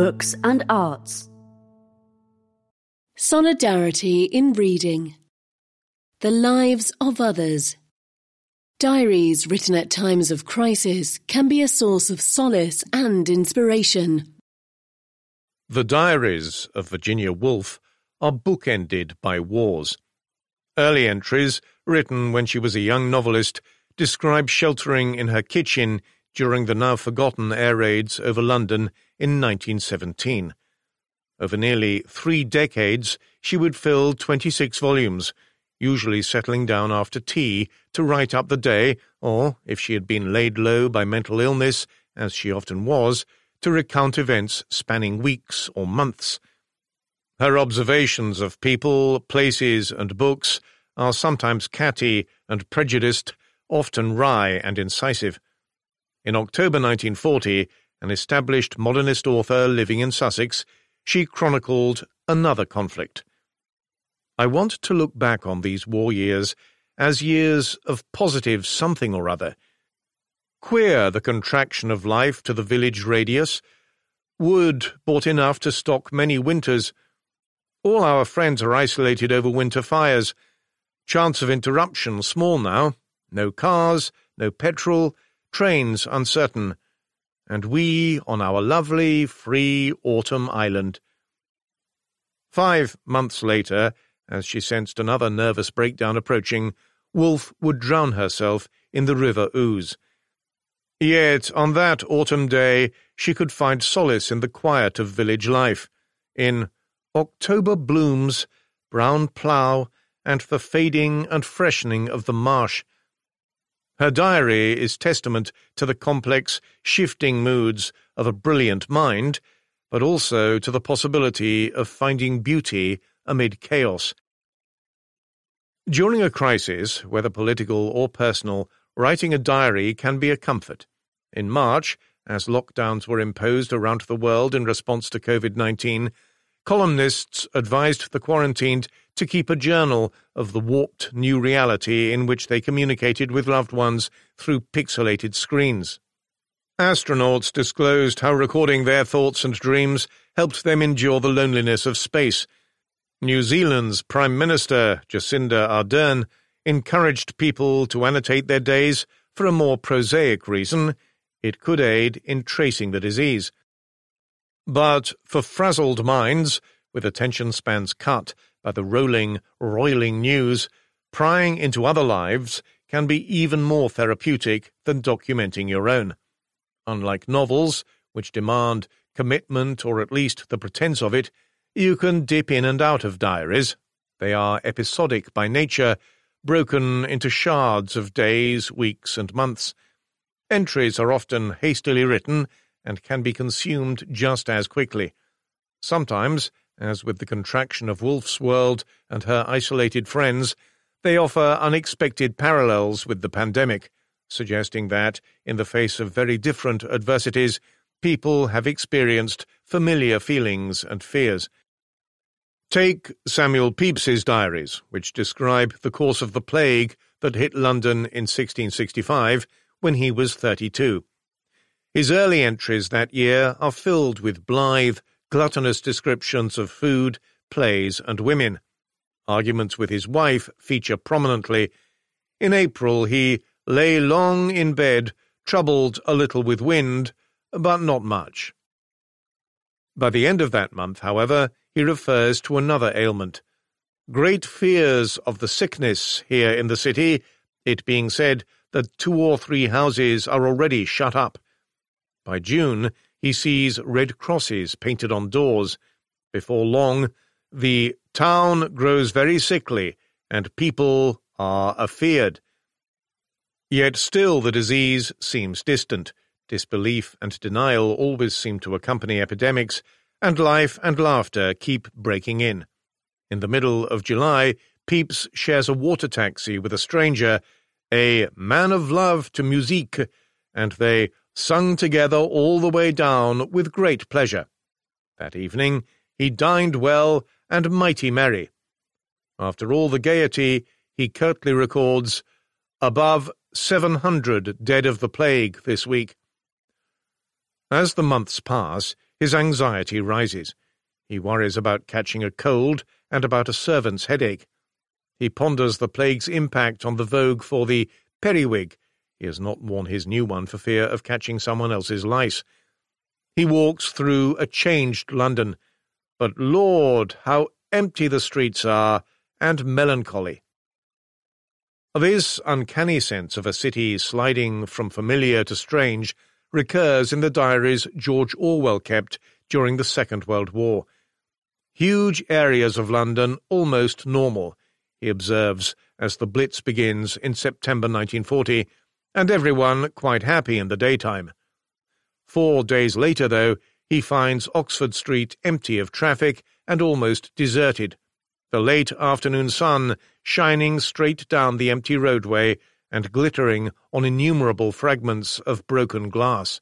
books and arts. Solidarity in reading. The lives of others. Diaries written at times of crisis can be a source of solace and inspiration. The diaries of Virginia Woolf are bookended by wars. Early entries, written when she was a young novelist, describe sheltering in her kitchen during the now forgotten air raids over London in 1917. Over nearly three decades, she would fill 26 volumes, usually settling down after tea to write up the day, or, if she had been laid low by mental illness, as she often was, to recount events spanning weeks or months. Her observations of people, places, and books are sometimes catty and prejudiced, often wry and incisive. In October 1940, an established modernist author living in Sussex, she chronicled another conflict. I want to look back on these war years as years of positive something or other. Queer the contraction of life to the village radius. Wood bought enough to stock many winters. All our friends are isolated over winter fires. Chance of interruption small now. No cars, no petrol, trains uncertain. And we on our lovely, free autumn island. Five months later, as she sensed another nervous breakdown approaching, Woolf would drown herself in the River Ouse. Yet on that autumn day she could find solace in the quiet of village life, in October blooms, brown plough, and the fading and freshening of the marsh. Her diary is testament to the complex, shifting moods of a brilliant mind, but also to the possibility of finding beauty amid chaos. During a crisis, whether political or personal, writing a diary can be a comfort. In March, as lockdowns were imposed around the world in response to COVID 19, columnists advised the quarantined to keep a journal of the warped new reality in which they communicated with loved ones through pixelated screens. Astronauts disclosed how recording their thoughts and dreams helped them endure the loneliness of space New Zealand's Prime Minister, Jacinda Ardern, encouraged people to annotate their days for a more prosaic reason it could aid in tracing the disease. But for frazzled minds, with attention spans cut by the rolling, roiling news, prying into other lives can be even more therapeutic than documenting your own. Unlike novels, which demand commitment or at least the pretense of it, you can dip in and out of diaries. They are episodic by nature, broken into shards of days, weeks, and months. Entries are often hastily written and can be consumed just as quickly. Sometimes, as with the contraction of Woolf's world and her isolated friends, they offer unexpected parallels with the pandemic, suggesting that, in the face of very different adversities, people have experienced familiar feelings and fears. Take Samuel Pepys's diaries, which describe the course of the plague that hit London in 1665 when he was 32. His early entries that year are filled with blithe, gluttonous descriptions of food, plays, and women. Arguments with his wife feature prominently. In April, he lay long in bed, troubled a little with wind, but not much. By the end of that month, however, he refers to another ailment. Great fears of the sickness here in the city, it being said that two or three houses are already shut up. By June, he sees red crosses painted on doors. Before long, the town grows very sickly, and people are afeared. Yet still the disease seems distant. Disbelief and denial always seem to accompany epidemics, and life and laughter keep breaking in. In the middle of July, Pepys shares a water taxi with a stranger, a man of love to musique, and they sung together all the way down with great pleasure. That evening he dined well and mighty merry. After all the gaiety, he curtly records, above seven hundred dead of the plague this week. As the months pass, his anxiety rises. He worries about catching a cold and about a servant's headache. He ponders the plague's impact on the vogue for the periwig. He has not worn his new one for fear of catching someone else's lice. He walks through a changed London. But Lord, how empty the streets are, and melancholy. This uncanny sense of a city sliding from familiar to strange recurs in the diaries George Orwell kept during the Second World War. Huge areas of London almost normal, he observes as the Blitz begins in September 1940, and everyone quite happy in the daytime. Four days later, though, he finds Oxford Street empty of traffic and almost deserted, the late afternoon sun shining straight down the empty roadway and glittering on innumerable fragments of broken glass.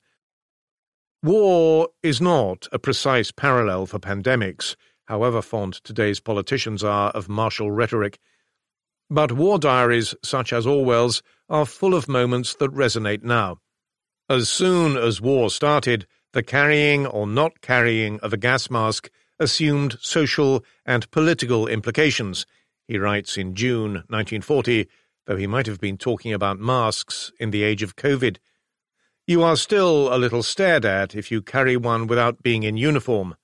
War is not a precise parallel for pandemics, however fond today's politicians are of martial rhetoric. But war diaries such as Orwell's are full of moments that resonate now. As soon as war started, the carrying or not carrying of a gas mask assumed social and political implications, he writes in June 1940, though he might have been talking about masks in the age of COVID. You are still a little stared at if you carry one without being in uniform.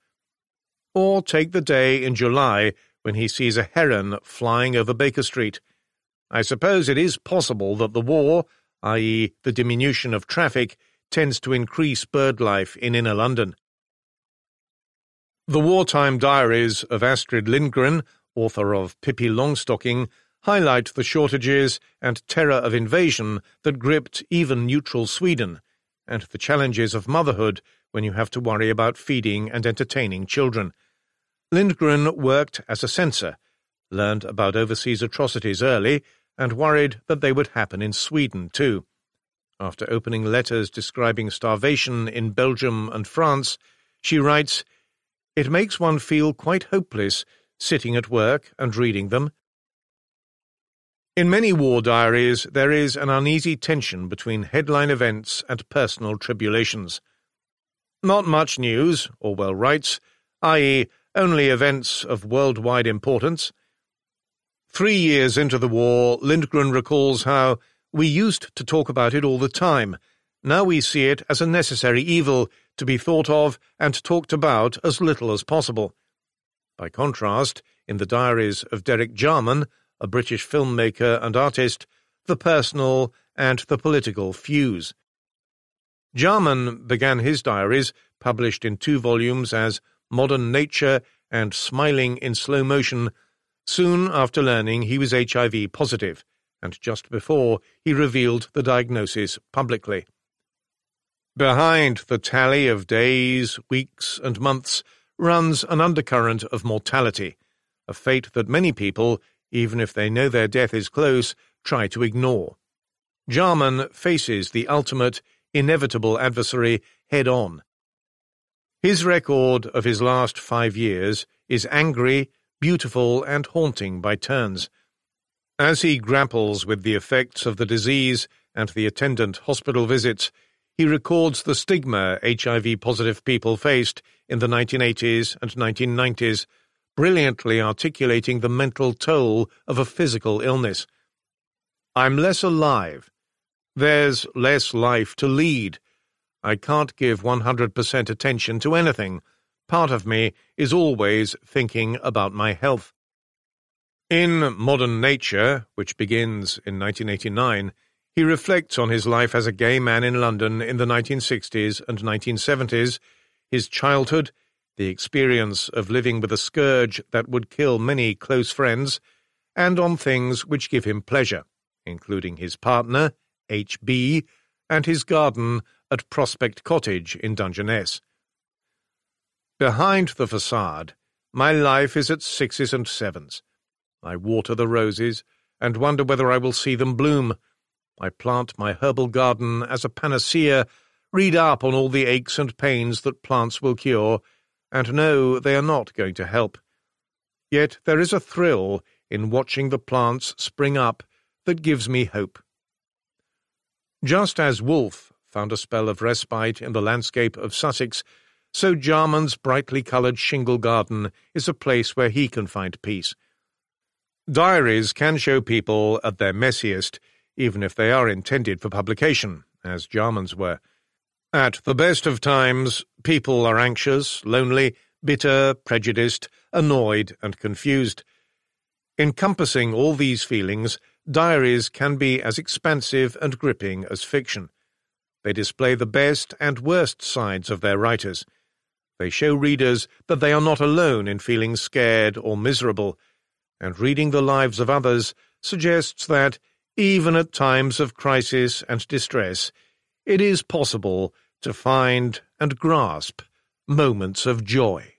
Or take the day in July when he sees a heron flying over Baker Street. I suppose it is possible that the war, i.e., the diminution of traffic, tends to increase bird life in inner London. The wartime diaries of Astrid Lindgren, author of Pippi Longstocking, highlight the shortages and terror of invasion that gripped even neutral Sweden, and the challenges of motherhood when you have to worry about feeding and entertaining children. Lindgren worked as a censor, learned about overseas atrocities early, and worried that they would happen in Sweden too. After opening letters describing starvation in Belgium and France, she writes, It makes one feel quite hopeless sitting at work and reading them. In many war diaries, there is an uneasy tension between headline events and personal tribulations. Not much news, Orwell writes, i.e., only events of worldwide importance. Three years into the war, Lindgren recalls how we used to talk about it all the time. Now we see it as a necessary evil to be thought of and talked about as little as possible. By contrast, in the diaries of Derek Jarman, a British filmmaker and artist, the personal and the political fuse. Jarman began his diaries, published in two volumes as Modern Nature and Smiling in Slow Motion, soon after learning he was HIV positive, and just before he revealed the diagnosis publicly. Behind the tally of days, weeks, and months runs an undercurrent of mortality, a fate that many people, even if they know their death is close, try to ignore. Jarman faces the ultimate, inevitable adversary head on his record of his last five years is angry, beautiful, and haunting by turns. As he grapples with the effects of the disease and the attendant hospital visits, he records the stigma HIV positive people faced in the 1980s and 1990s, brilliantly articulating the mental toll of a physical illness. I'm less alive. There's less life to lead, I can't give 100% attention to anything. Part of me is always thinking about my health. In Modern Nature, which begins in 1989, he reflects on his life as a gay man in London in the 1960s and 1970s, his childhood, the experience of living with a scourge that would kill many close friends, and on things which give him pleasure, including his partner, H.B., and his garden at Prospect Cottage in Dungeness. Behind the facade, my life is at sixes and sevens. I water the roses and wonder whether I will see them bloom. I plant my herbal garden as a panacea, read up on all the aches and pains that plants will cure, and know they are not going to help. Yet there is a thrill in watching the plants spring up that gives me hope. Just as Woolf found a spell of respite in the landscape of Sussex, so Jarman's brightly coloured shingle garden is a place where he can find peace. Diaries can show people at their messiest, even if they are intended for publication, as Jarman's were. At the best of times, people are anxious, lonely, bitter, prejudiced, annoyed, and confused. Encompassing all these feelings, diaries can be as expansive and gripping as fiction. They display the best and worst sides of their writers. They show readers that they are not alone in feeling scared or miserable, and reading the lives of others suggests that, even at times of crisis and distress, it is possible to find and grasp moments of joy.